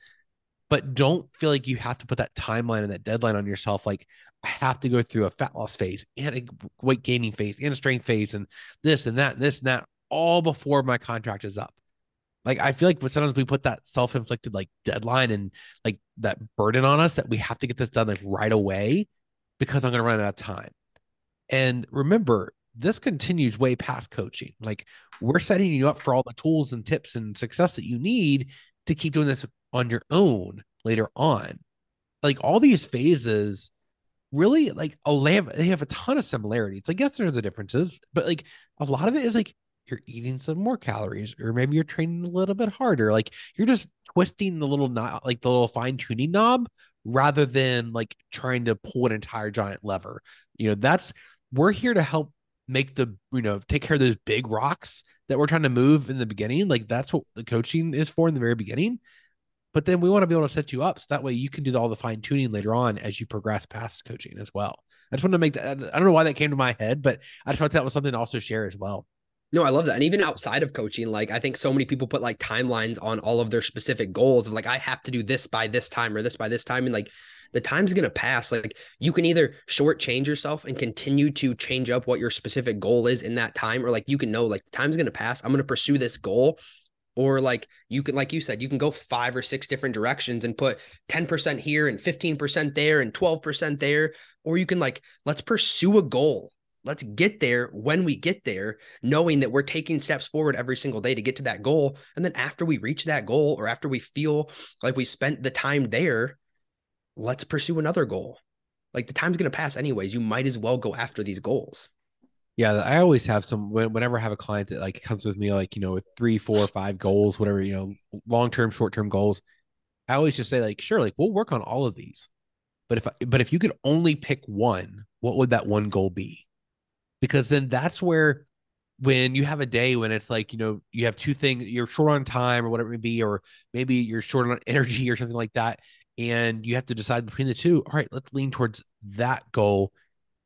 But don't feel like you have to put that timeline and that deadline on yourself. Like I have to go through a fat loss phase and a weight gaining phase and a strength phase and this and that and this and that all before my contract is up. Like I feel like sometimes we put that self-inflicted like deadline and like that burden on us that we have to get this done like right away because I'm going to run out of time. And remember, this continues way past coaching. Like we're setting you up for all the tools and tips and success that you need to keep doing this on your own later on. Like all these phases really like they have they have a ton of similarities. Like yes, there's the differences, but like a lot of it is like you're eating some more calories or maybe you're training a little bit harder like you're just twisting the little knob like the little fine tuning knob rather than like trying to pull an entire giant lever you know that's we're here to help make the you know take care of those big rocks that we're trying to move in the beginning like that's what the coaching is for in the very beginning but then we want to be able to set you up so that way you can do all the fine tuning later on as you progress past coaching as well i just wanted to make that i don't know why that came to my head but i just thought that was something to also share as well no, I love that. And even outside of coaching, like I think so many people put like timelines on all of their specific goals of like, I have to do this by this time or this by this time. And like the time's going to pass. Like you can either shortchange yourself and continue to change up what your specific goal is in that time, or like you can know like the time's going to pass. I'm going to pursue this goal. Or like you can, like you said, you can go five or six different directions and put 10% here and 15% there and 12% there. Or you can like, let's pursue a goal let's get there when we get there, knowing that we're taking steps forward every single day to get to that goal. And then after we reach that goal, or after we feel like we spent the time there, let's pursue another goal. Like the time's going to pass anyways. You might as well go after these goals. Yeah, I always have some whenever I have a client that like comes with me like you know with three, four, five goals, whatever you know, long term, short term goals. I always just say like, sure, like we'll work on all of these, but if I, but if you could only pick one, what would that one goal be? because then that's where when you have a day when it's like you know you have two things you're short on time or whatever it may be or maybe you're short on energy or something like that and you have to decide between the two all right let's lean towards that goal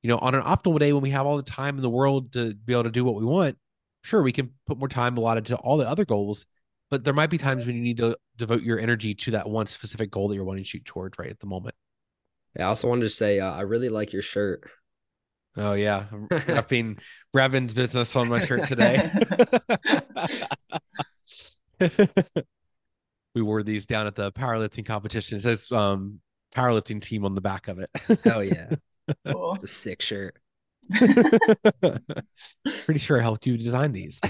you know on an optimal day when we have all the time in the world to be able to do what we want sure we can put more time allotted to all the other goals but there might be times when you need to devote your energy to that one specific goal that you're wanting to shoot towards right at the moment. Yeah, I also wanted to say uh, I really like your shirt. Oh yeah, I'm repping Brevin's business on my shirt today. we wore these down at the powerlifting competition. It says um, powerlifting team on the back of it. Oh yeah, Cool. it's a sick shirt. Pretty sure I helped you design these.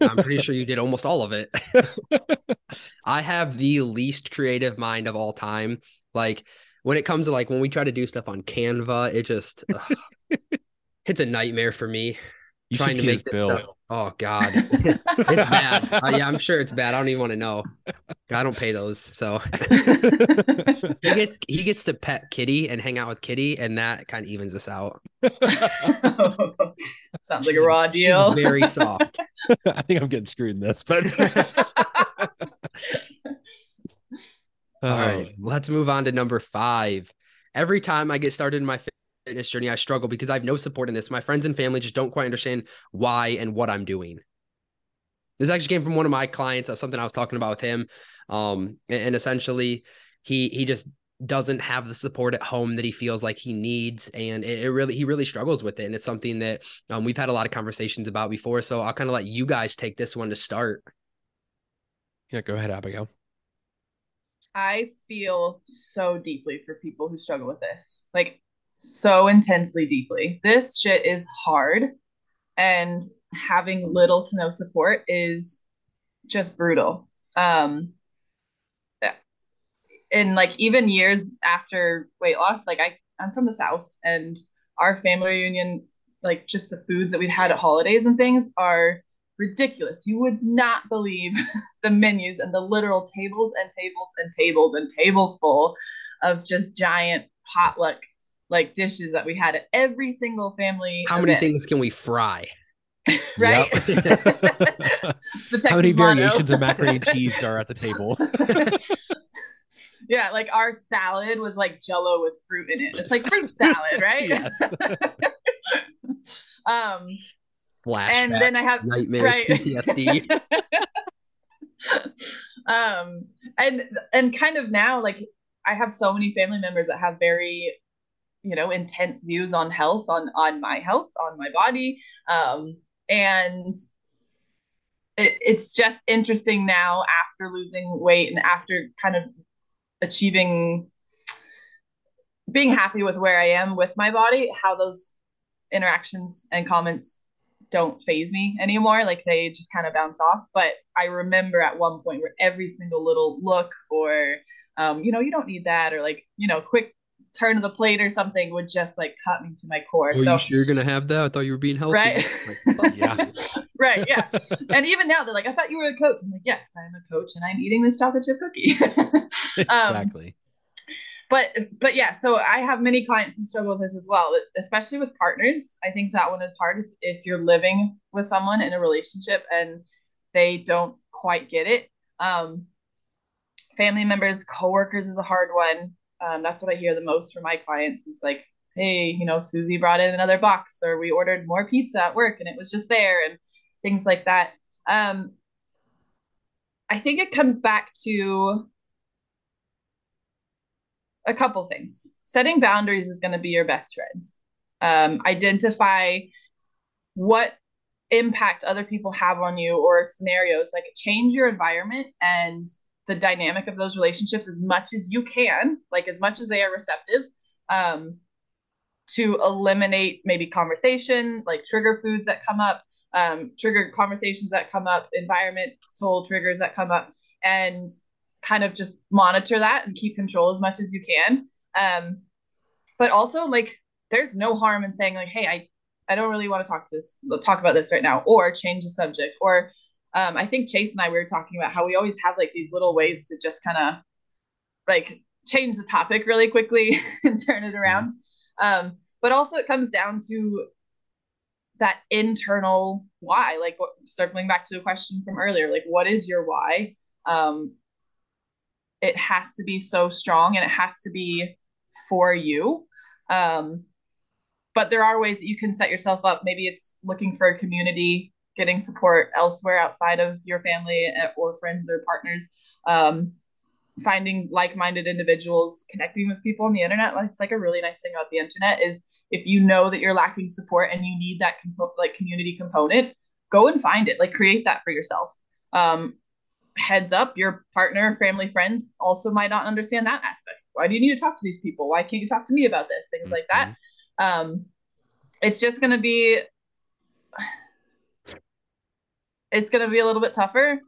I'm pretty sure you did almost all of it. I have the least creative mind of all time. Like when it comes to like when we try to do stuff on Canva, it just ugh, it's a nightmare for me You trying to make this bill. stuff. Oh God, it's bad. Uh, yeah, I'm sure it's bad. I don't even want to know. I don't pay those, so he gets he gets to pet Kitty and hang out with Kitty, and that kind of evens us out. Sounds like a raw She's deal. very soft. I think I'm getting screwed in this, but All right, Oh, let's move on to number five. Every time I get started in my fitness journey, I struggle because I have no support in this. My friends and family just don't quite understand why and what I'm doing. This actually came from one of my clients of something I was talking about with him. Um, and, and essentially he he just doesn't have the support at home that he feels like he needs. And it, it really he really struggles with it. And it's something that um, we've had a lot of conversations about before. So I'll kind of let you guys take this one to start. yeah, go ahead, Abigail. I feel so deeply for people who struggle with this. Like so intensely deeply. This shit is hard and having little to no support is just brutal. Um and like even years after weight loss, like I I'm from the south and our family reunion like just the foods that we'd had at holidays and things are ridiculous. You would not believe the menus and the literal tables and tables and tables and tables full of just giant potluck like dishes that we had at every single family. How many things can we fry? right? The Texas How many motto. variations of macaroni and cheese are at the table? yeah, like our salad was like jello with fruit in it. It's like fruit salad, right? Yes. um Flashbacks, And then I have- nightmares, right. PTSD. um and and kind of now like I have so many family members that have very you know intense views on health on on my health on my body um and it, it's just interesting now after losing weight and after kind of achieving being happy with where I am with my body how those interactions and comments don't phase me anymore. Like they just kind of bounce off. But I remember at one point where every single little look or, um, you know, you don't need that, or like, you know, quick turn of the plate or something would just like cut me to my core. Are so, you sure you're gonna have that? I thought you were being healthy. right. Like, Yeah. right. Yeah. and even now they're like, I thought you were a coach. I'm like, yes, I'm a coach and I'm eating this chocolate chip cookie. Um, exactly. but but yeah so i have many clients who struggle with this as well especially with partners i think that one is hard if, if you're living with someone in a relationship and they don't quite get it um, family members coworkers is a hard one um, that's what i hear the most from my clients is like hey you know susie brought in another box or we ordered more pizza at work and it was just there and things like that um, i think it comes back to a couple things. Setting boundaries is going to be your best friend. Um, identify what impact other people have on you or scenarios. Like change your environment and the dynamic of those relationships as much as you can, like as much as they are receptive, um, to eliminate maybe conversation, like trigger foods that come up, um, trigger conversations that come up, environmental triggers that come up, and kind of just monitor that and keep control as much as you can. Um, but also like there's no harm in saying like, hey, I I don't really want to talk to this talk about this right now, or change the subject. Or um, I think Chase and I we were talking about how we always have like these little ways to just kind of like change the topic really quickly and turn it around. Um, but also it comes down to that internal why, like what, circling back to a question from earlier, like what is your why? Um, it has to be so strong and it has to be for you. Um, but there are ways that you can set yourself up. Maybe it's looking for a community, getting support elsewhere outside of your family eh, or friends or partners. Um, finding like-minded individuals, connecting with people on the internet. It's like a really nice thing about the internet is if you know that you're lacking support and you need that compo- like community component, go and find it. Like create that for yourself. Um, heads up, your partner, family, friends also might not understand that aspect. Why do you need to talk to these people? Why can't you talk to me about this? Things mm-hmm. like that. Mm-hmm. Um, it's just going to be it's going to be a little bit tougher.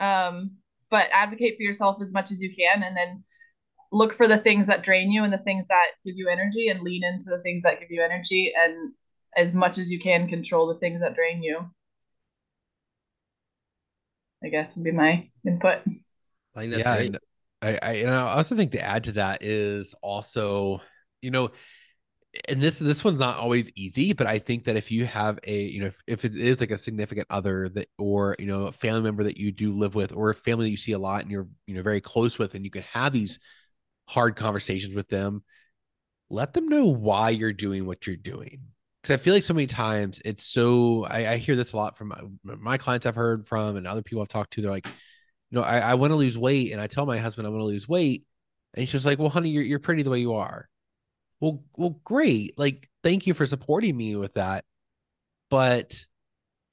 Um, but advocate for yourself as much as you can and then look for the things that drain you and the things that give you energy and lean into the things that give you energy and as much as you can control the things that drain you. I guess would be my input. I yeah great. I, I you know i also think to add to that is also you know and this this one's not always easy but i think that if you have a you know if, if it is like a significant other that or you know a family member that you do live with or a family that you see a lot and you're you know very close with and you can have these hard conversations with them let them know why you're doing what you're doing. Because i feel like so many times it's so I, I hear this a lot from my, my, clients i've heard from and other people i've talked to they're like you know i, I want to lose weight and i tell my husband i want to lose weight and he's just like well honey you're, you're pretty the way you are well well great. Like thank you for supporting me with that. But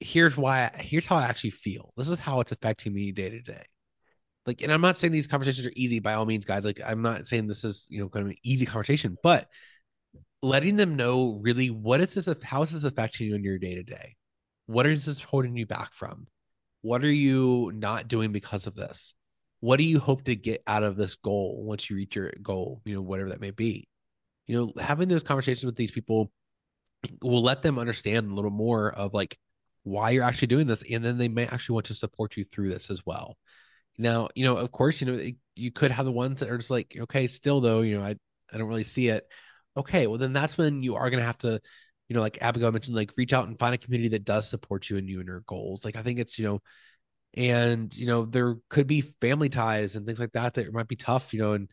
here's why here's how i actually feel. This is how it's affecting me day to day. Like and i'm not saying these conversations are easy by all means guys. Like i'm not saying this is you know going to be an easy conversation but letting them know really what is this how is this affecting you in your day to day? What is this holding you back from? What are you not doing because of this? What do you hope to get out of this goal once you reach your goal you know whatever that may be you know, having those conversations with these people will let them understand a little more of like why you're actually doing this. And then they may actually want to support you through this as well. Now, you know, of course, you know, you could have the ones that are just like, okay, still though, you know, I, I don't really see it. Okay. Well, then that's when you are going to have to, you know, like Abigail mentioned, like reach out and find a community that does support you and you and your goals. Like, I think it's, you know, and, you know, there could be family ties and things like that that might be tough, you know, and,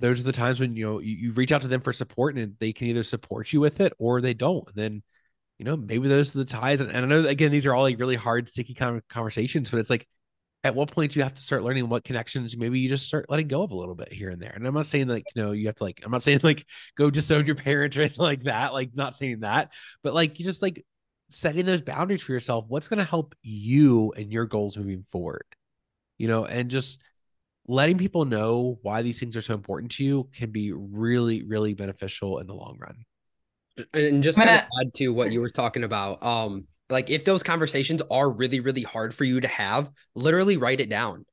those are the times when you know you, you reach out to them for support and they can either support you with it or they don't. And then, you know, maybe those are the ties. And, and I know again, these are all like really hard, sticky conversations, but it's like at what point do you have to start learning what connections maybe you just start letting go of a little bit here and there. And I'm not saying like, you know, you have to like, I'm not saying like go disown your parents or anything like that, like not saying that, but like you just like setting those boundaries for yourself. What's going to help you and your goals moving forward? You know, and just letting people know why these things are so important to you can be really, really beneficial in the long run. And just kind of add to what you were talking about, um, like if those conversations are really, really hard for you to have, literally write it down.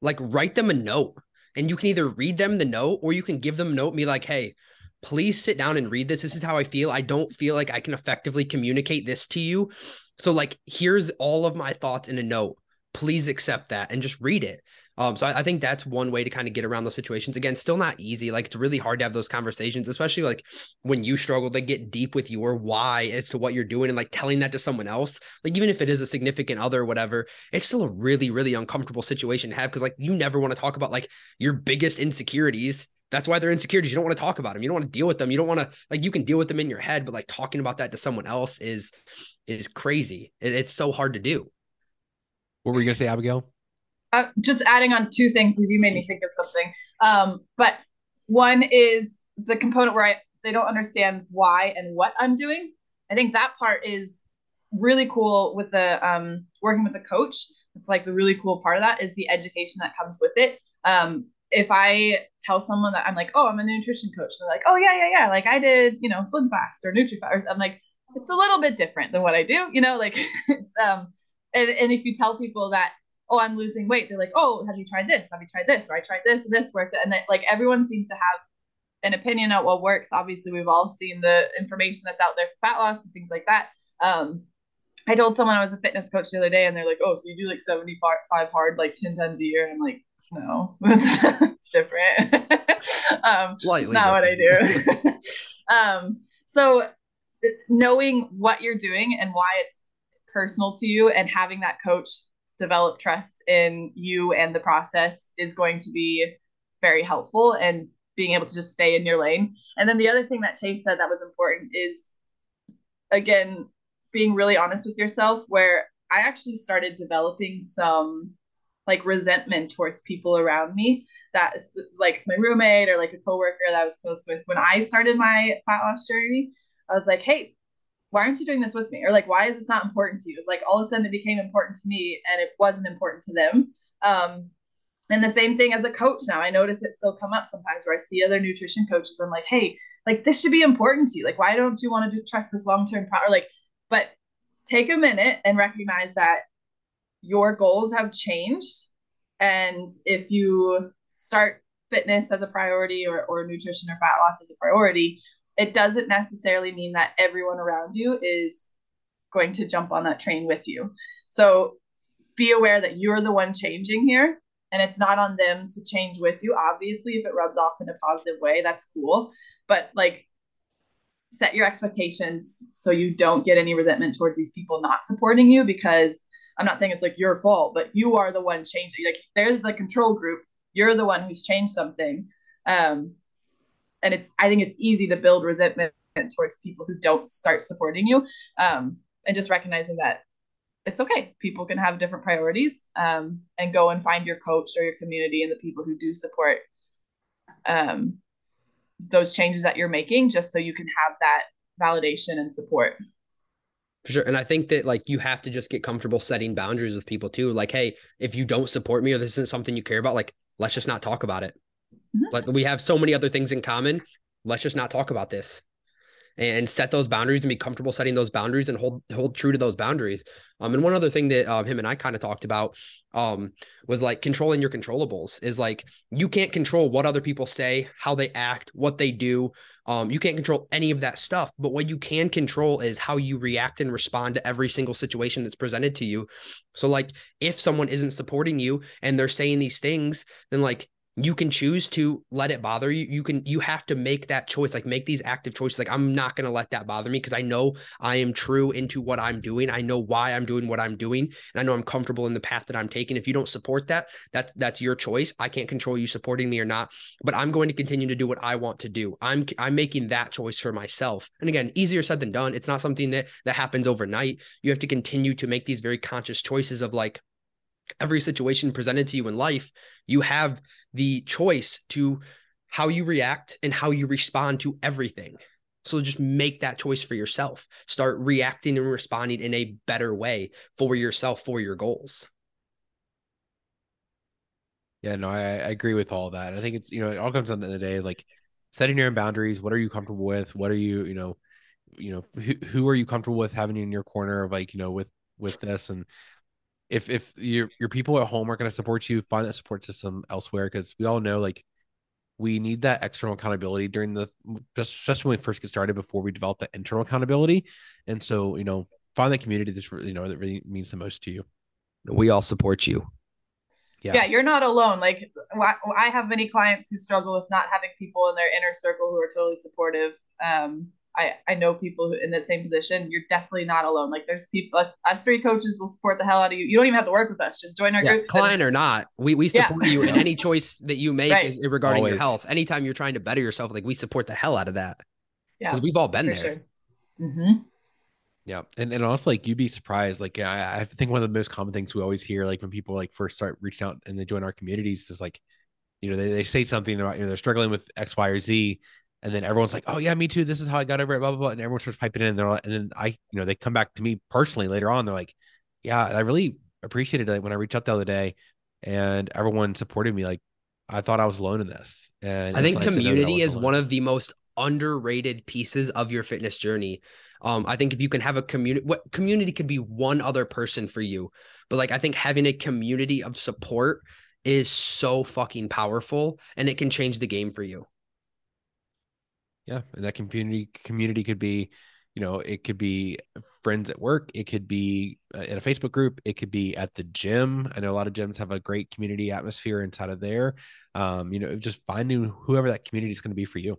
Like write them a note. And you can either read them the note or you can give them a note and be like, hey, please sit down and read this. This is how I feel. I don't feel like I can effectively communicate this to you. So, like, here's all of my thoughts in a note. Please accept that and just read it. Um, so I, I, think that's one way to kind of get around those situations. Again, still not easy. Like it's really hard to have those conversations, especially like when you struggle to get deep with your why as to what you're doing and like telling that to someone else. Like even if it is a significant other or whatever, it's still a really, really uncomfortable situation to have because like you never want to talk about like your biggest insecurities that's why they're insecurities. You don't want to talk about them. You don't want to deal with them. You don't want to like you can deal with them in your head, but like talking about that to someone else is is crazy. It, it's so hard to do. What were you gonna say, Abigail? Uh, just adding on two things because you made me think of something. Um, but one is the component where I they don't understand why and what I'm doing. I think that part is really cool with the um, working with a coach. It's like the really cool part of that is the education that comes with it. Um, if I tell someone that I'm like, oh, I'm a nutrition coach, they're like, oh yeah, yeah, yeah, like I did, you know, Slim Fast or NutriFast. I'm like, it's a little bit different than what I do, you know, like it's um, and and if you tell people that oh, I'm losing weight. They're like, oh, have you tried this? Have you tried this? Or I tried this and this worked. And then like everyone seems to have an opinion on what works. Obviously, we've all seen the information that's out there for fat loss and things like that. Um, I told someone I was a fitness coach the other day, and they're like, "Oh, so you do like seventy five hard, like ten times a year?" I'm like, "No, it's, different. um, Slightly not different. what I do." um, so knowing what you're doing and why it's personal to you, and having that coach develop trust in you and the process is going to be very helpful and being able to just stay in your lane. And then the other thing that Chase said that was important is again being really honest with yourself where I actually started developing some like resentment towards people around me that is like my roommate or like a coworker that I was close with. When I started my fat loss journey, I was like, hey, why aren't you doing this with me? Or like, why is this not important to you? It's like all of a sudden it became important to me and it wasn't important to them. Um, and the same thing as a coach now. I notice it still come up sometimes where I see other nutrition coaches. I'm like, hey, like this should be important to you. Like, why don't you want to do trust this long term? Or like, but take a minute and recognize that your goals have changed. And if you start fitness as a priority or, or nutrition or fat loss as a priority, it doesn't necessarily mean that everyone around you is going to jump on that train with you. So be aware that you're the one changing here and it's not on them to change with you. Obviously, if it rubs off in a positive way, that's cool. But like set your expectations so you don't get any resentment towards these people not supporting you because I'm not saying it's like your fault, but you are the one changing. Like they're the control group. You're the one who's changed something. Um, and it's I think it's easy to build resentment towards people who don't start supporting you. Um, and just recognizing that it's okay. People can have different priorities um, and go and find your coach or your community and the people who do support um, those changes that you're making just so you can have that validation and support. For sure. And I think that like you have to just get comfortable setting boundaries with people too. Like, hey, if you don't support me or this isn't something you care about, like let's just not talk about it. Mm-hmm. We have so many other things in common. Let's just not talk about this and set those boundaries and be comfortable setting those boundaries and hold hold true to those boundaries. Um, and one other thing that um, him and I kind of talked about um, was like controlling your controllables. Is like you can't control what other people say, how they act, what they do. Um, you can't control any of that stuff. But what you can control is how you react and respond to every single situation that's presented to you. So like if someone isn't supporting you and they're saying these things, then like you can choose to let it bother you. You can you have to make that choice like make these active choices. Like i'm not going to let that bother me because i know i am true into what i'm doing. I know why i'm doing what i'm doing and i know i'm comfortable in the path that i'm taking. If you don't support that that that's your choice. I can't control you supporting me or not but i'm going to continue to do what i want to do. I'm i'm making that choice for myself. And again easier said than done. It's not something that that happens overnight. You have to continue to make these very conscious choices of like every situation presented to you in life, you have the choice to how you react and how you respond to everything. So just make that choice for yourself. Start reacting and responding in a better way for yourself, for your goals. Yeah, no, I, I agree with all that. I think it's, you know, it all comes down to the, the day, like setting your own boundaries. What are you comfortable with? What are you, you know, you know, who, who are you comfortable with having in your corner of like, you know, with, with this and if if your your people at home are going to support you, find that support system elsewhere because we all know like we need that external accountability during the especially when we first get started before we develop that internal accountability. And so, you know, find that community that's really, you know that really means the most to you. We all support you. Yeah. yeah, you're not alone. Like I have many clients who struggle with not having people in their inner circle who are totally supportive. Um, I, I know people in the same position. You're definitely not alone. Like there's people, us, us three coaches will support the hell out of you. You don't even have to work with us. Just join our yeah, group. Client and, or not, we, we support yeah. you in any choice that you make right. regarding Always. your health. Anytime you're trying to better yourself, like we support the hell out of that. Yeah. Because we've all been there. Sure. Mm-hmm. Yeah. And, and also like you'd be surprised. Like I, I think one of the most common things we always hear, like when people like first start reaching out and they join our communities is like, you know, they, they say something about, you know, they're struggling with X, Y, or Z and then everyone's like, "Oh yeah, me too. This is how I got over it." Blah blah blah, and everyone starts piping in. And, they're like, and then I, you know, they come back to me personally later on. They're like, "Yeah, I really appreciated it when I reached out the other day, and everyone supported me. Like, I thought I was alone in this." And I think nice community is alone. one of the most underrated pieces of your fitness journey. Um, I think if you can have a community, what community could be one other person for you, but like I think having a community of support is so fucking powerful, and it can change the game for you. Yeah, and that community community could be, you know, it could be friends at work, it could be uh, in a Facebook group, it could be at the gym. I know a lot of gyms have a great community atmosphere inside of there. Um, you know, just finding whoever that community is going to be for you.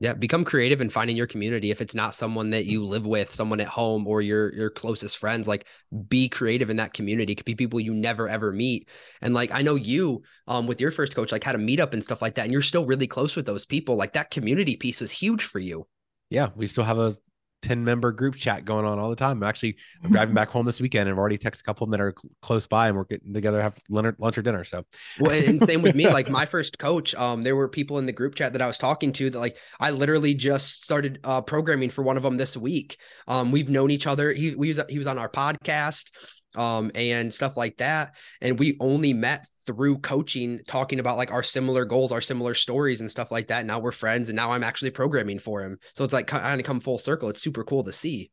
Yeah, become creative in finding your community. If it's not someone that you live with, someone at home, or your your closest friends, like be creative in that community. It could be people you never ever meet. And like I know you, um, with your first coach, like had a meetup and stuff like that, and you're still really close with those people. Like that community piece is huge for you. Yeah, we still have a 10 member group chat going on all the time. I'm actually I'm driving back home this weekend and I've already texted a couple of them that are cl- close by and we're getting together have lunch or dinner. So well, and same with me. Like my first coach, um, there were people in the group chat that I was talking to that like I literally just started uh, programming for one of them this week. Um, we've known each other. He we was he was on our podcast um, and stuff like that. And we only met through coaching, talking about like our similar goals, our similar stories and stuff like that. Now we're friends and now I'm actually programming for him. So it's like kind of come full circle. It's super cool to see.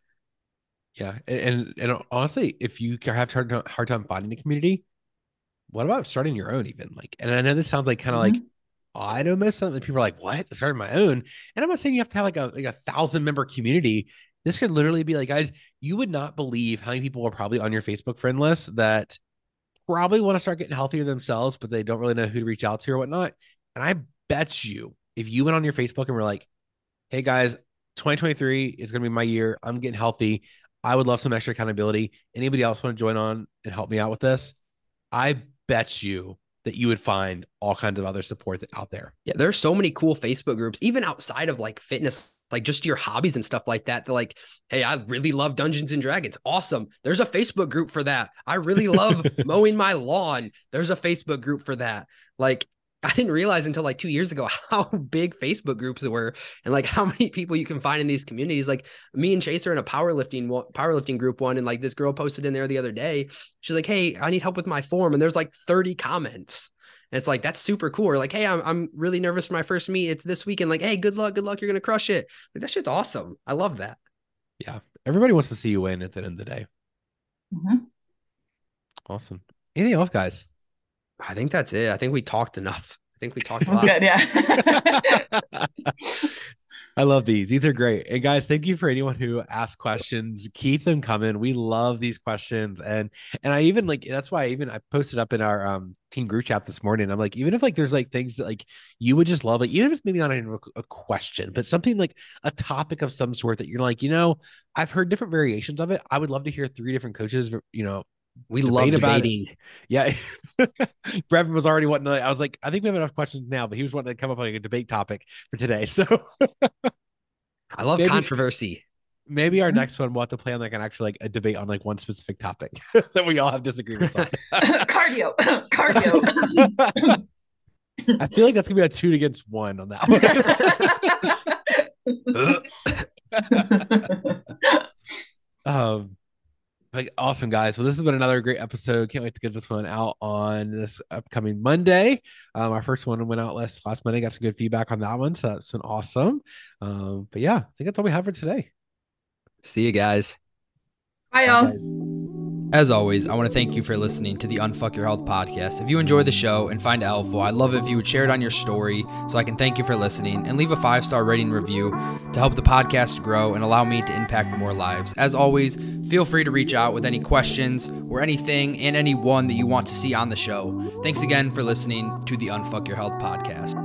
Yeah. And, and, and honestly, if you have hard, hard time finding a community, what about starting your own even like, and I know this sounds like kind of mm-hmm. like, I don't miss something. People are like, what? I started my own. And I'm not saying you have to have like a, like a thousand member community. This could literally be like, guys, you would not believe how many people are probably on your Facebook friend list that probably want to start getting healthier themselves, but they don't really know who to reach out to or whatnot. And I bet you, if you went on your Facebook and were like, hey guys, 2023 is going to be my year. I'm getting healthy. I would love some extra accountability. Anybody else want to join on and help me out with this? I bet you that you would find all kinds of other support out there. Yeah, there's so many cool Facebook groups, even outside of like fitness, like just your hobbies and stuff like that. They're like, hey, I really love Dungeons and Dragons. Awesome. There's a Facebook group for that. I really love mowing my lawn. There's a Facebook group for that. Like, I didn't realize until like two years ago how big Facebook groups were and like how many people you can find in these communities. Like me and Chase are in a powerlifting powerlifting group one, and like this girl posted in there the other day. She's like, "Hey, I need help with my form," and there's like 30 comments. And it's like that's super cool. Or like, hey, I'm I'm really nervous for my first meet. It's this weekend. Like, hey, good luck, good luck. You're gonna crush it. Like that shit's awesome. I love that. Yeah, everybody wants to see you win at the end of the day. Mm-hmm. Awesome. Anything else, guys? I think that's it. I think we talked enough. I think we talked a lot. Good, yeah. I love these. These are great. And guys, thank you for anyone who asked questions. Keep them coming. We love these questions. And and I even like that's why I even I posted up in our um team group chat this morning. I'm like, even if like there's like things that like you would just love, like even if it's maybe not even a question, but something like a topic of some sort that you're like, you know, I've heard different variations of it. I would love to hear three different coaches, you know, we love debating. Yeah. Brevin was already wanting to, I was like, I think we have enough questions now, but he was wanting to come up with like a debate topic for today. So I love maybe, controversy. Maybe our mm-hmm. next one we'll have to plan like an actual like a debate on like one specific topic that we all have disagreements on. Cardio. Cardio. I feel like that's gonna be a two against one on that one. um like awesome guys. Well this has been another great episode. Can't wait to get this one out on this upcoming monday. Um our first one went out last last monday. Got some good feedback on that one so that's been awesome. Um but yeah i think that's all we have for today. See you guys. Bye y'all as always, I want to thank you for listening to the Unfuck Your Health podcast. If you enjoy the show and find it helpful, I'd love if you would share it on your story so I can thank you for listening and leave a five star rating review to help the podcast grow and allow me to impact more lives. As always, feel free to reach out with any questions or anything and anyone that you want to see on the show. Thanks again for listening to the Unfuck Your Health podcast.